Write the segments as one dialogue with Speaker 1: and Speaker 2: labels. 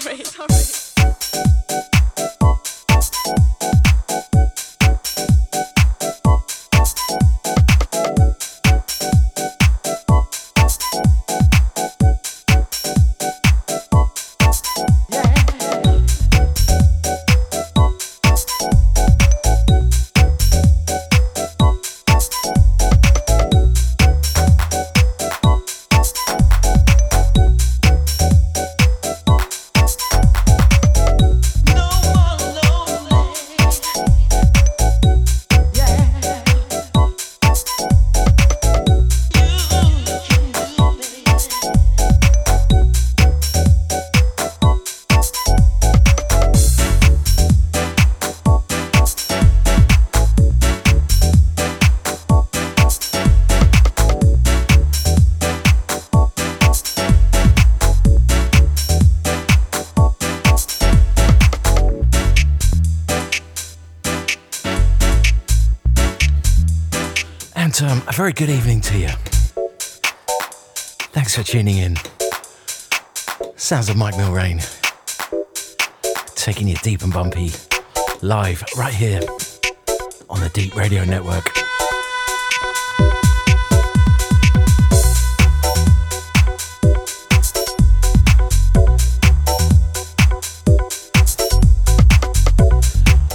Speaker 1: sorry, sorry. Very good evening to you. Thanks for tuning in. Sounds of Mike Millrain. Taking you deep and bumpy live right here on the D3EP Radio Network.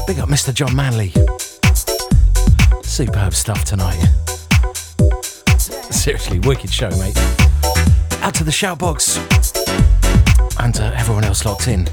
Speaker 1: Big up Mr. John Manley. Superb stuff tonight. Seriously, wicked show, mate. Out to the shout box and everyone else locked in.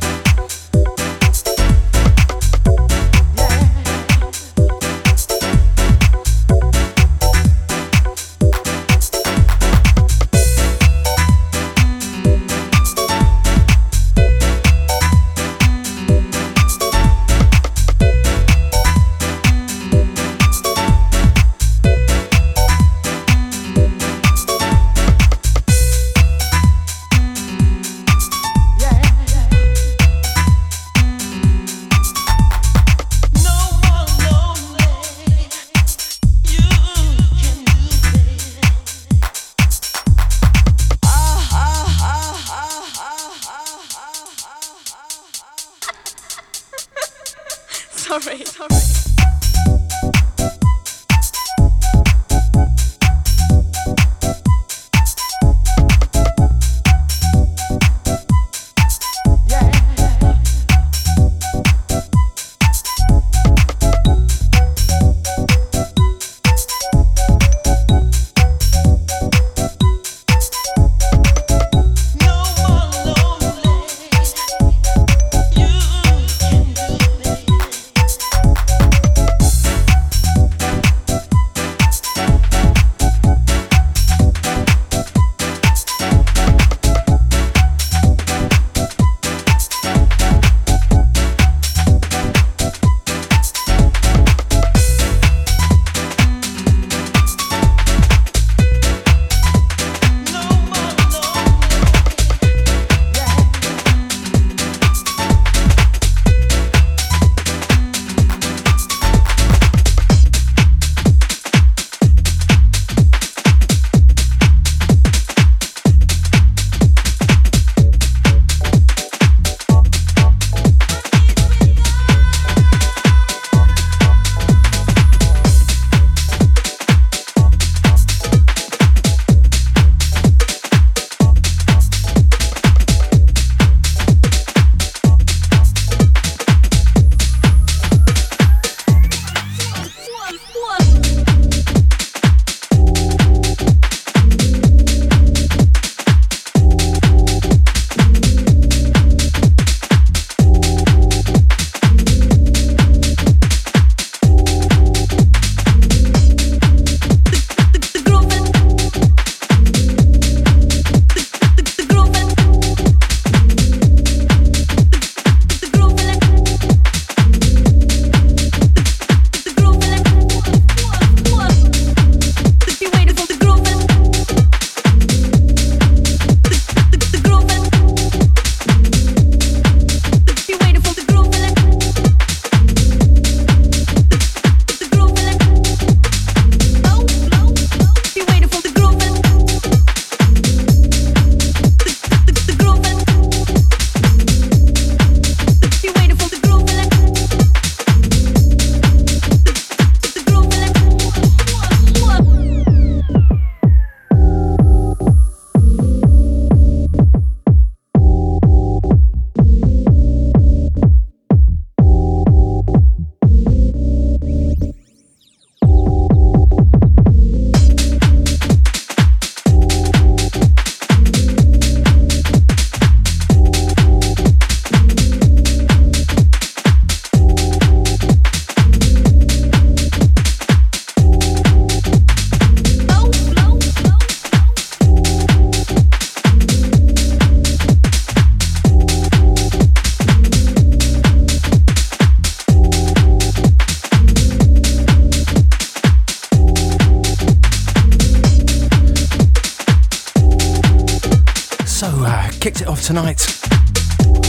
Speaker 1: Tonight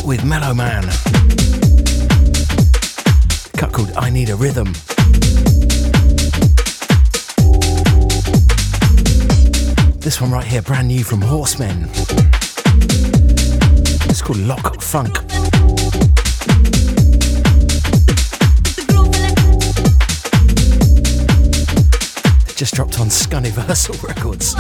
Speaker 1: with Mellow Man. cut called I Need a Rhythm. This one right here, brand new from Horsemen. It's called Lock Funk. It just dropped on Scuniversal Records.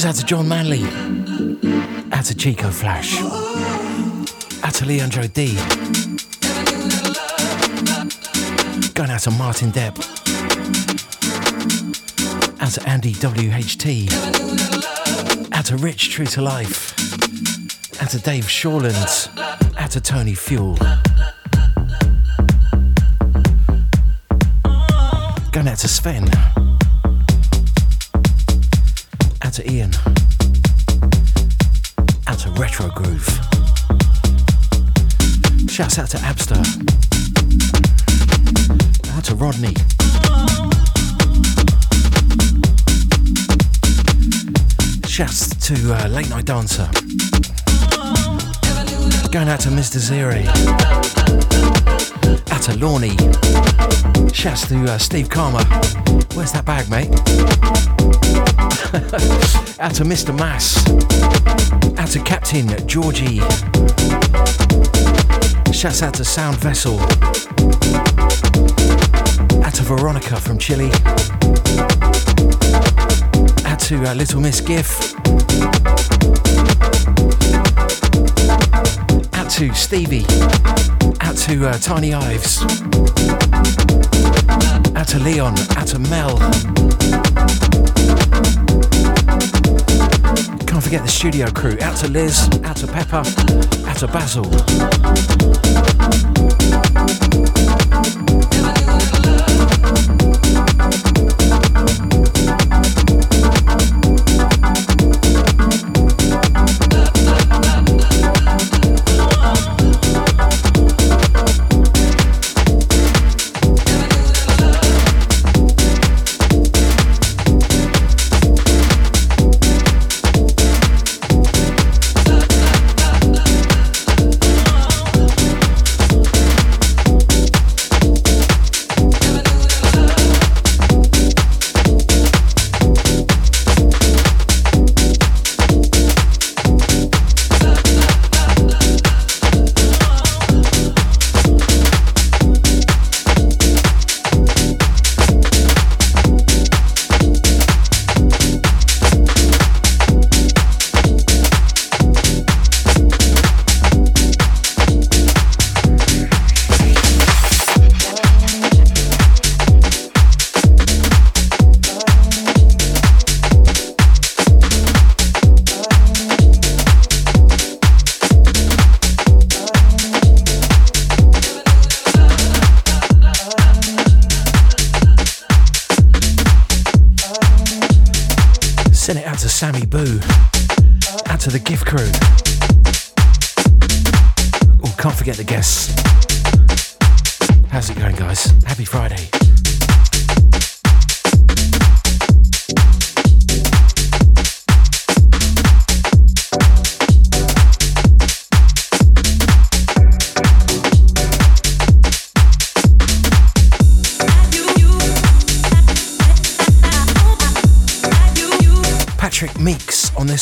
Speaker 1: Goes out to John Manley. Out to Chico Flash. Out to Leandro D. Going out to Martin Depp. Out to Andy WHT. Out to Rich True to Life. Out to Dave Shawland. Out to Tony Fuel. Going out to Sven. Shouts out to Abster. Out to Rodney. Shouts to uh, Late Night Dancer. Going out to Mr. Zeri. Out to Lorne. Shouts to uh, Steve Karma. Where's that bag, mate? out to Mr. Mass. Out to Captain Georgie. Shouts out to Sound Vessel. Out to Veronica from Chile. Out to uh, Little Miss Giff. Out to Stevie. Out to uh, Tiny Ives. Out to Leon. Out to Mel. Forget the studio crew. Out to Liz. Out to Pepper. Out to Basil.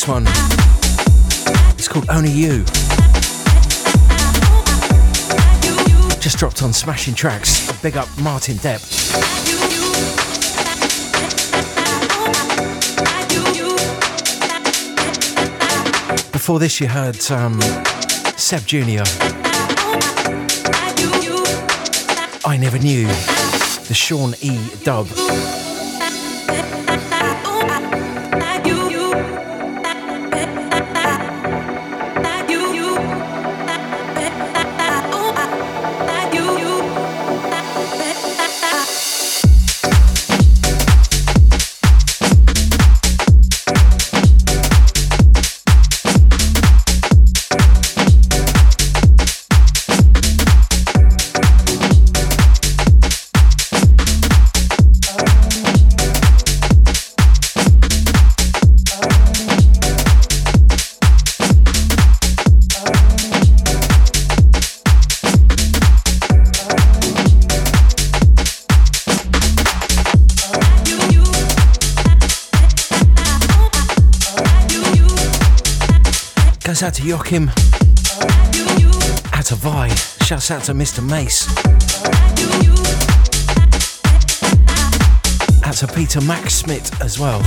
Speaker 1: One. It's called Only You. Just dropped on Smashing Tracks. Big up Martin Depp. Before this, you heard um, Seb Jr. I Never Knew, the Sean E. dub. Out to Joachim. Out to Vi. Shouts out to Mr. Mace. Out to Peter Max Smith as well.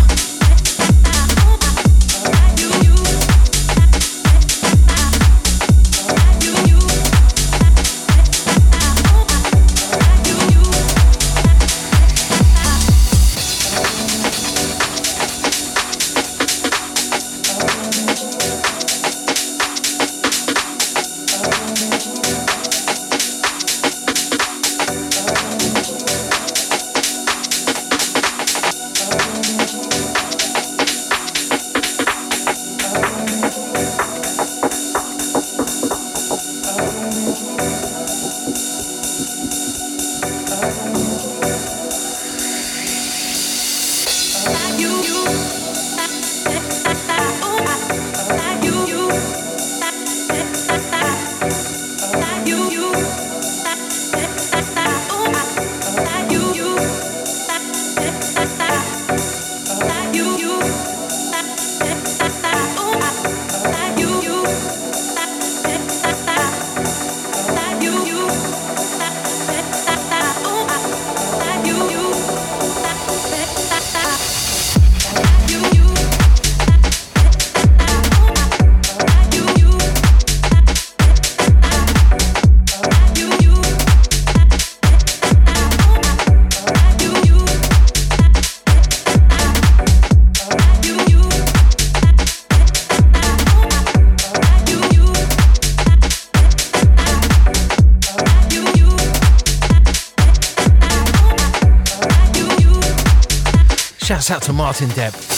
Speaker 2: Martin Depp.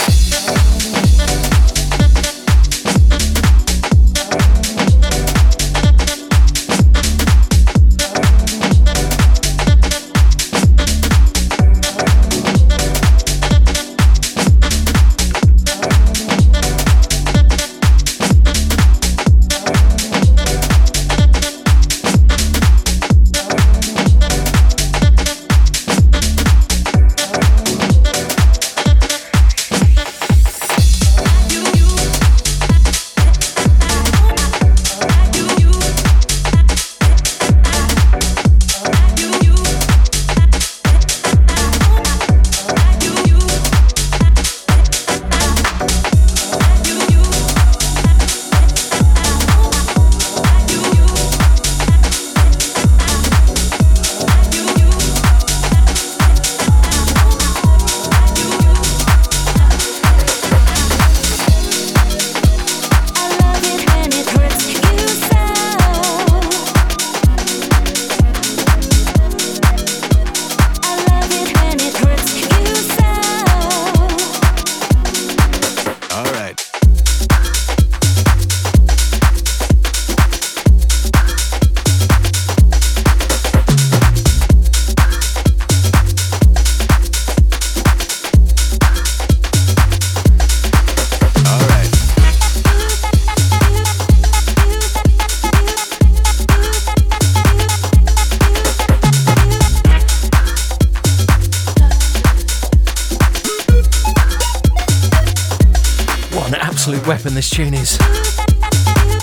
Speaker 2: Tune is.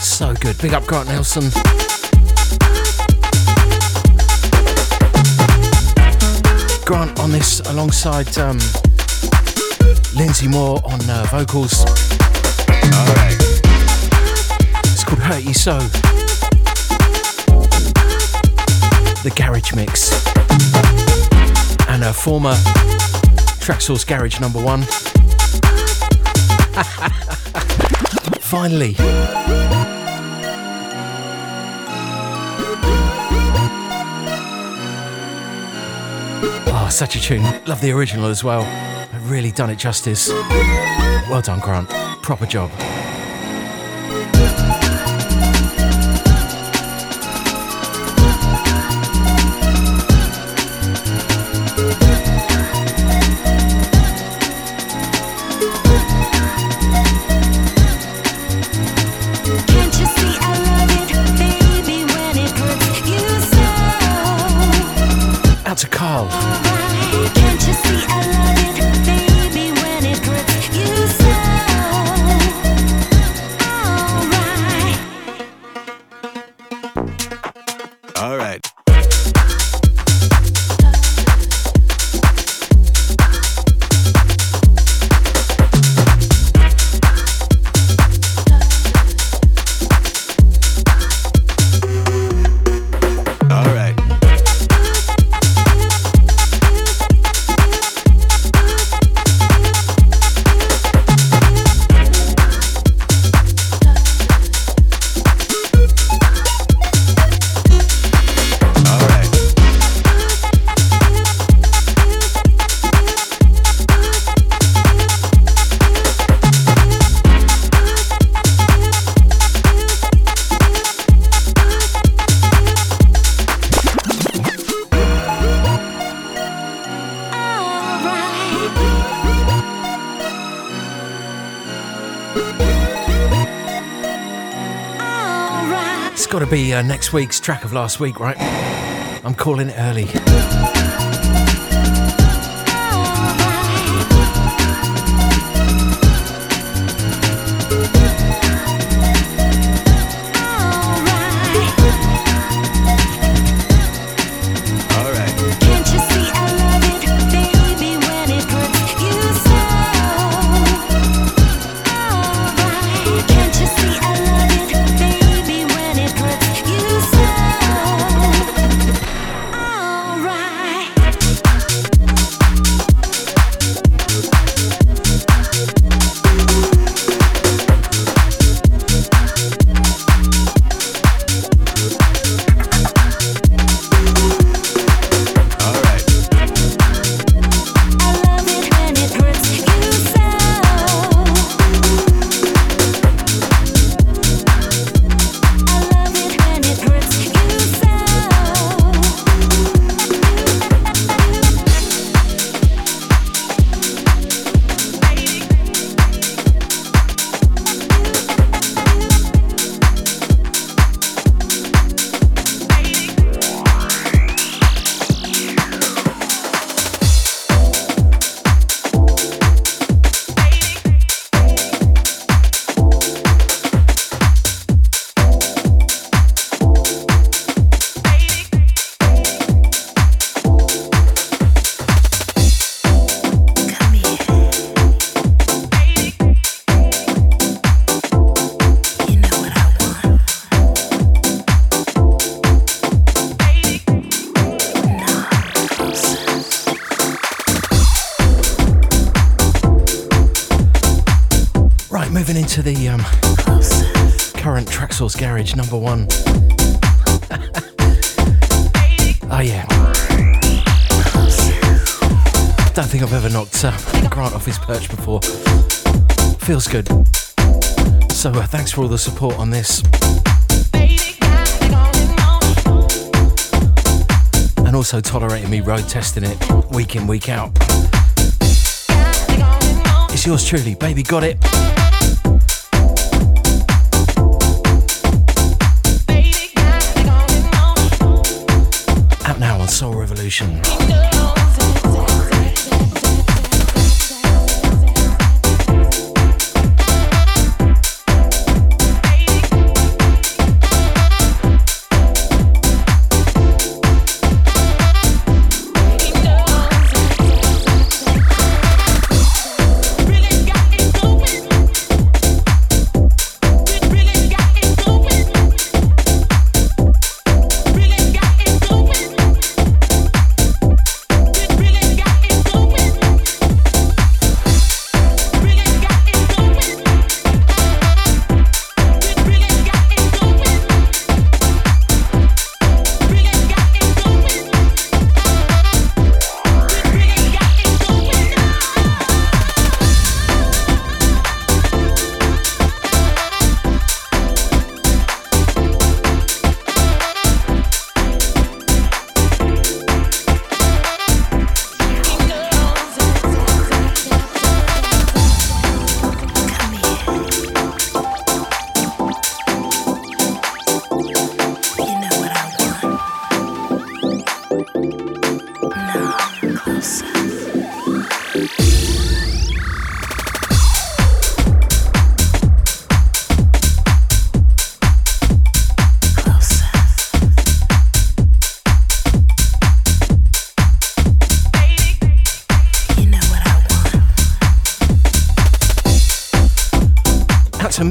Speaker 2: So good. Big up Grant Nelson. Grant on this alongside um, Lindsay Moore on uh, vocals. Alright. It's called Hurt You So. The Garage Mix. And a former Traxsource Garage number one. Finally. Oh, such a tune. Love the original as well. I've really done it justice. Well done, Grant. Proper job. Be uh, next week's track of last week, right? I'm calling it early.
Speaker 1: Into the um, current Traxsource Garage number one. oh yeah. Don't think I've ever knocked uh, Grant off his perch before. Feels good. So uh, thanks for all the support on this. And also tolerating me road testing it week in, week out. It's yours truly, baby got it. Soul Revolution.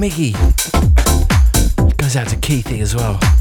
Speaker 1: Miggy. Goes out to Keithy as well.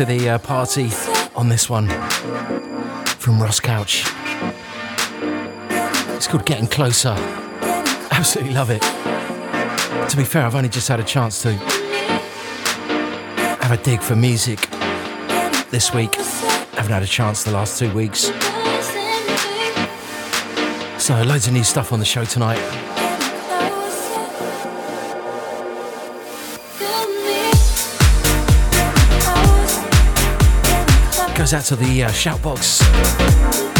Speaker 1: To the uh, party on this one from Ross Couch. It's called Getting Closer. Absolutely love it. To be fair, I've only just had a chance to have a dig for music this week. Haven't had a chance the last two weeks. So, loads of new stuff on the show tonight. Goes out to the uh, Shoutbox. here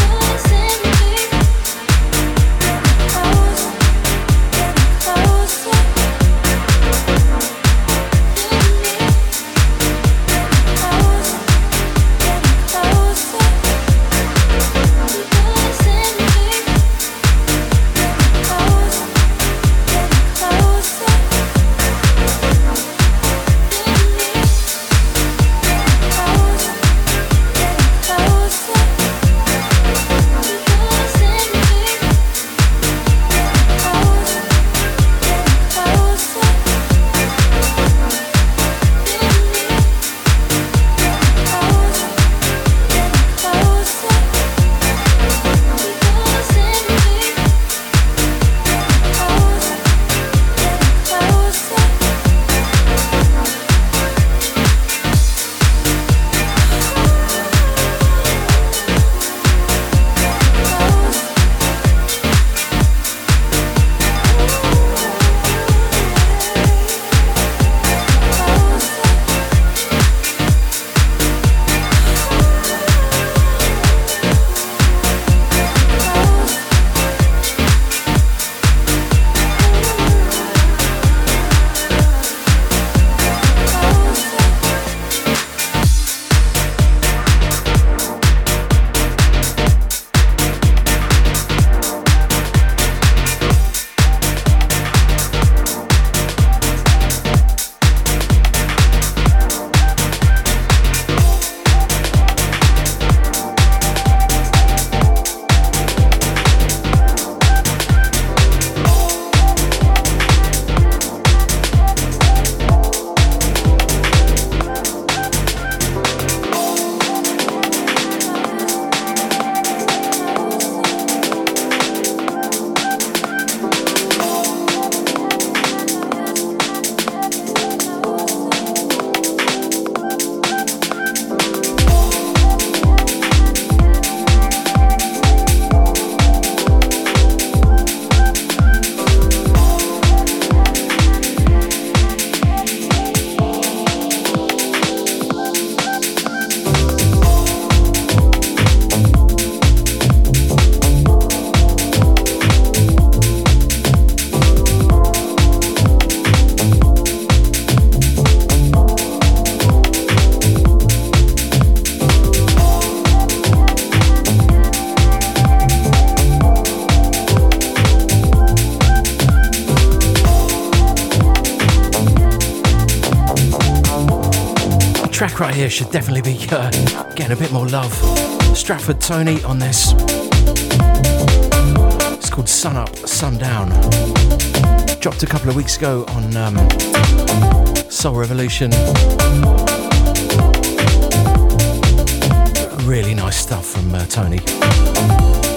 Speaker 1: should definitely be uh, getting a bit more love. Stratford Tony on this. It's called Sun Up, Sundown. Dropped a couple of weeks ago on um, Soul Revolution. Really nice stuff from uh, Tony.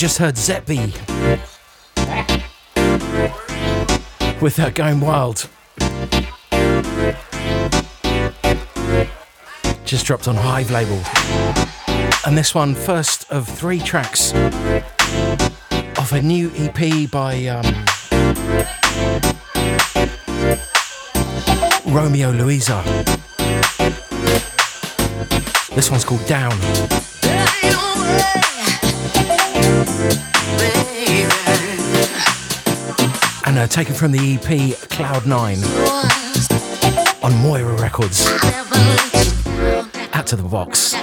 Speaker 1: Just heard Zeppi with her Going Wild. Just dropped on Hive label. And this one, first of three tracks of a new EP by um, Romeo Louisa. This one's called Down. Taken from the EP Cloud 9 on Moira Records. Out to the box.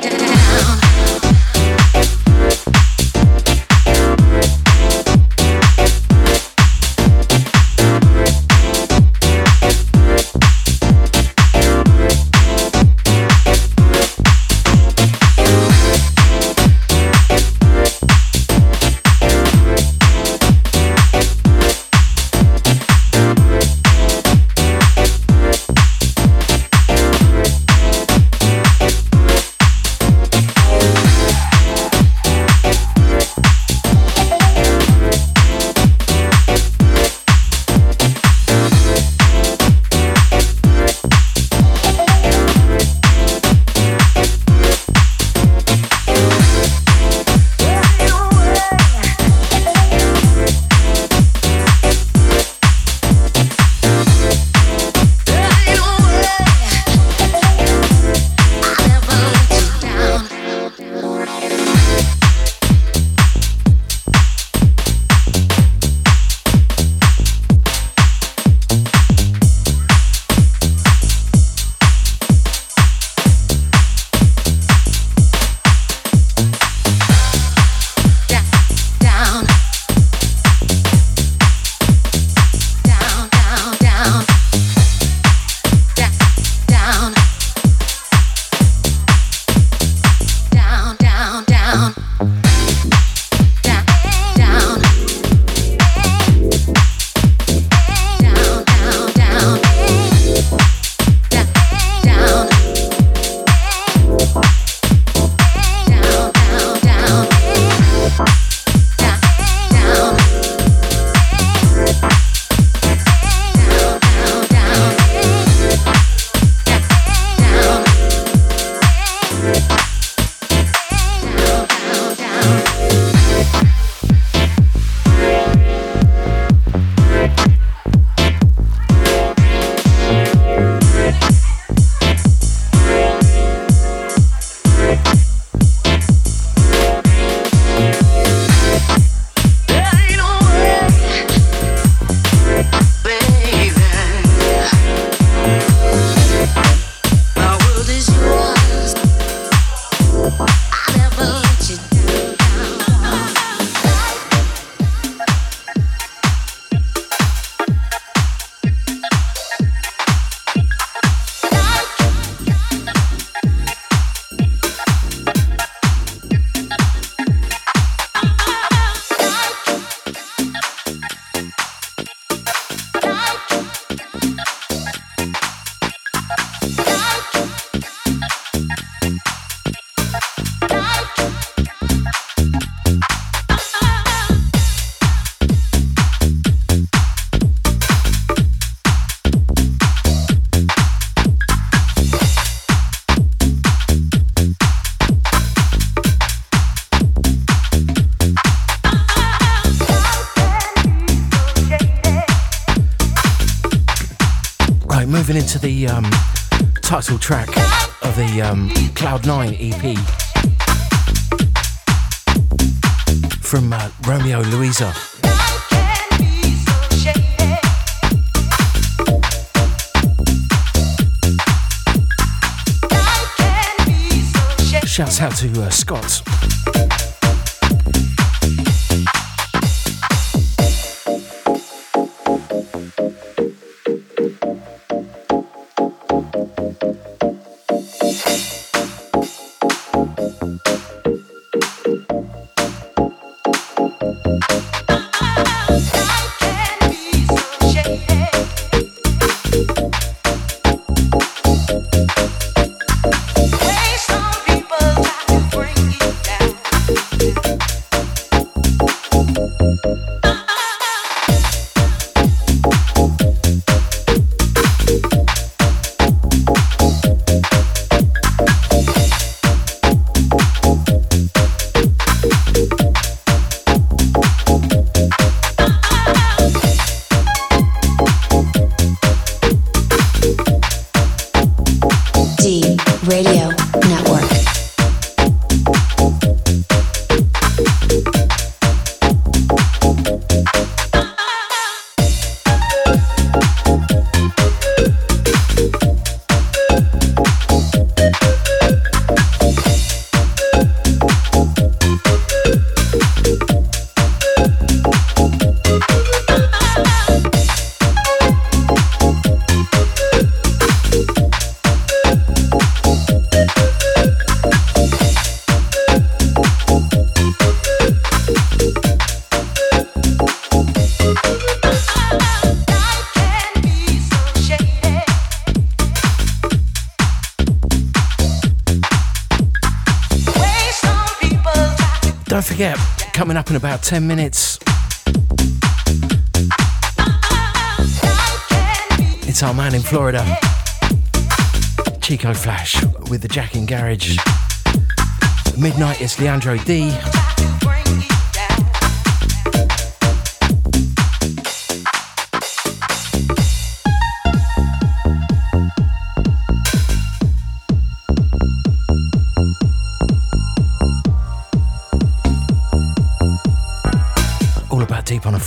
Speaker 1: Um, title track of the um, Cloud9 EP from uh, Romeo Louisa. Shouts out to uh, Scott. Don't forget, coming up in about 10 minutes, it's our man in Florida, Chico Flash, with the Jack in Garage. Midnight, it's Leandro D.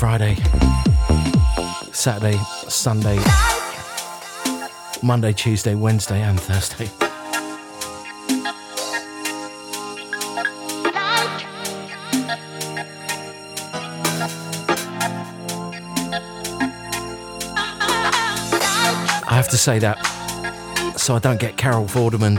Speaker 1: Friday, Saturday, Sunday, Monday, Tuesday, Wednesday, and Thursday. I have to say that so I don't get Carol Vorderman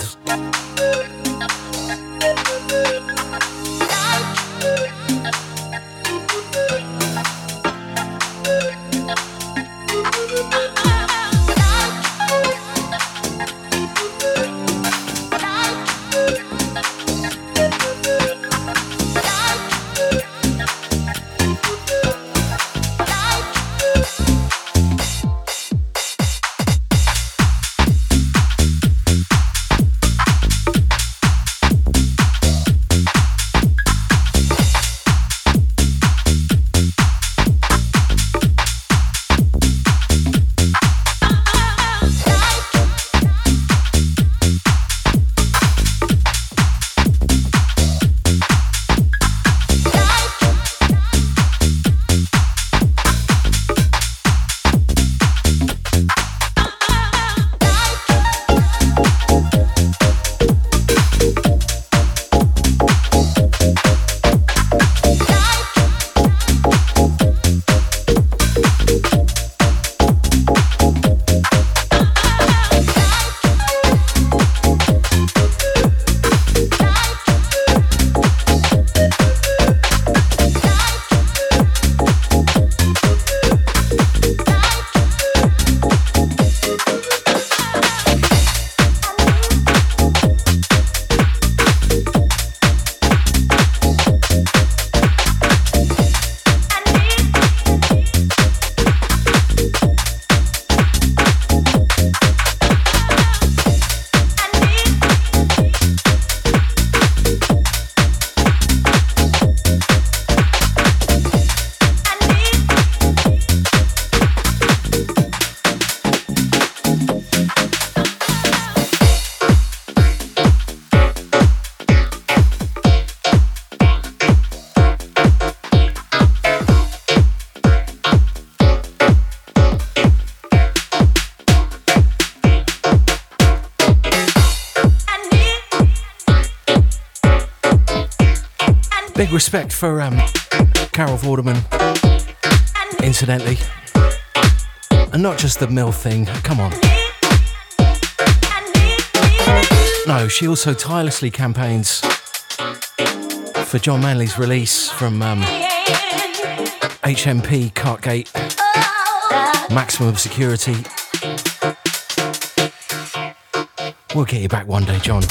Speaker 1: for um, Carol Vorderman, incidentally. And not just the mill thing, come on. No, she also tirelessly campaigns for John Manley's release from um, HMP Cartgate, maximum security. We'll get you back one day, John.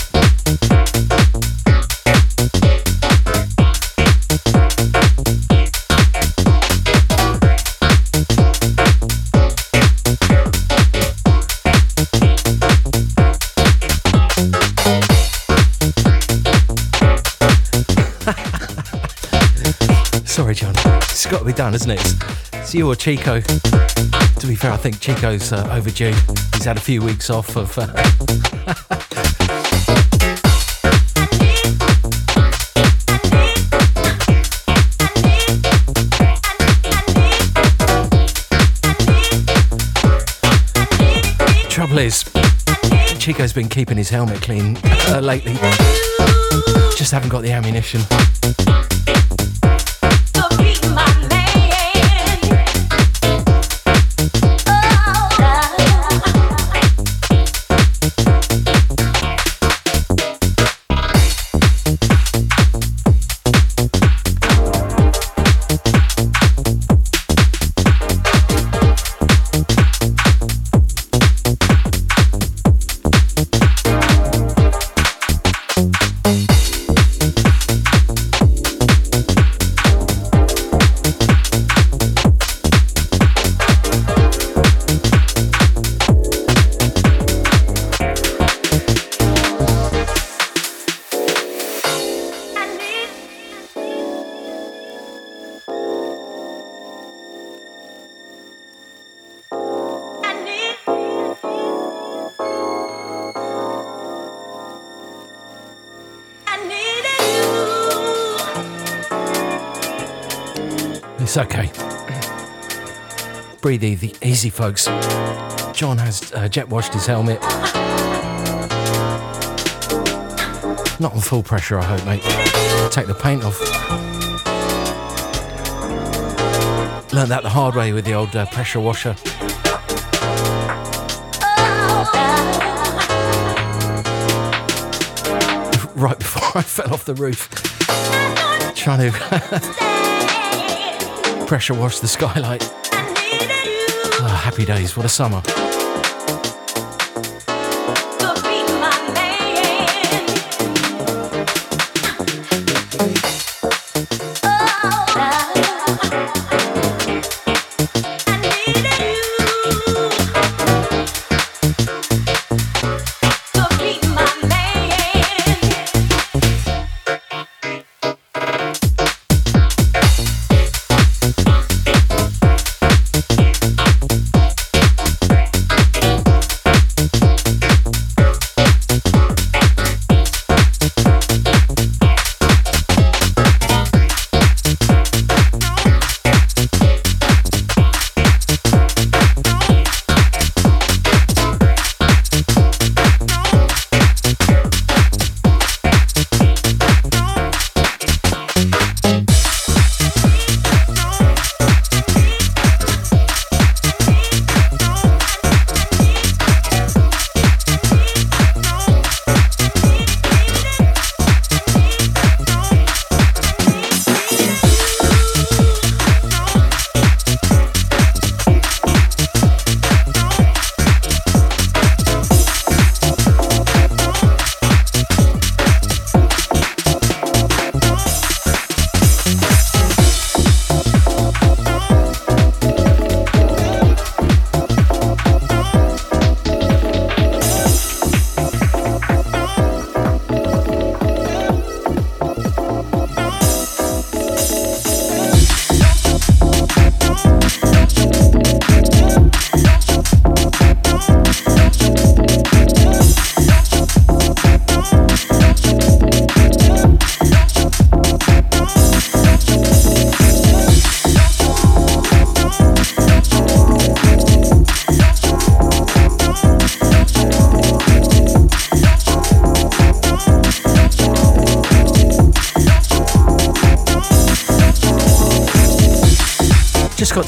Speaker 1: Got to be done, isn't it? It's, you or Chico. To be fair, I think Chico's uh, overdue. He's had a few weeks off of. Uh... Trouble is, Chico's been keeping his helmet clean uh, lately. Just haven't got the ammunition. It's okay. Breathe easy, easy folks. John has uh, jet washed his helmet. Not on full pressure, I hope, mate. Take the paint off. Learned that the hard way with the old uh, pressure washer. right before I fell off the roof, trying to pressure wash the skylight. Oh, happy days, what a summer.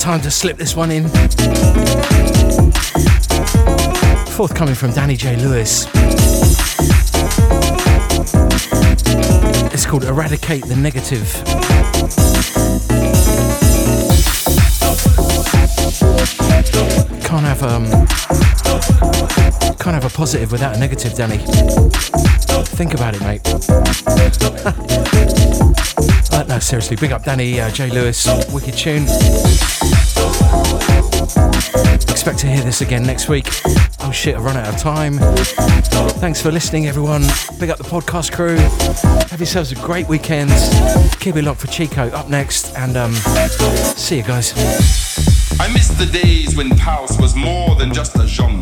Speaker 1: Time to slip this one in. Forthcoming from Danny J. Lewis. It's called Eradicate the Negative. Can't have um can't have a positive without a negative, Danny. Think about it, mate. uh, no, seriously, big up Danny uh, J. Lewis, wicked tune. Expect to hear this again next week. Oh shit, I've run out of time. Thanks for listening, everyone. Big up the podcast crew. Have yourselves a great weekend. Keep it locked for Chico up next, and um, see you guys.
Speaker 3: I miss the days when house was more than just a genre.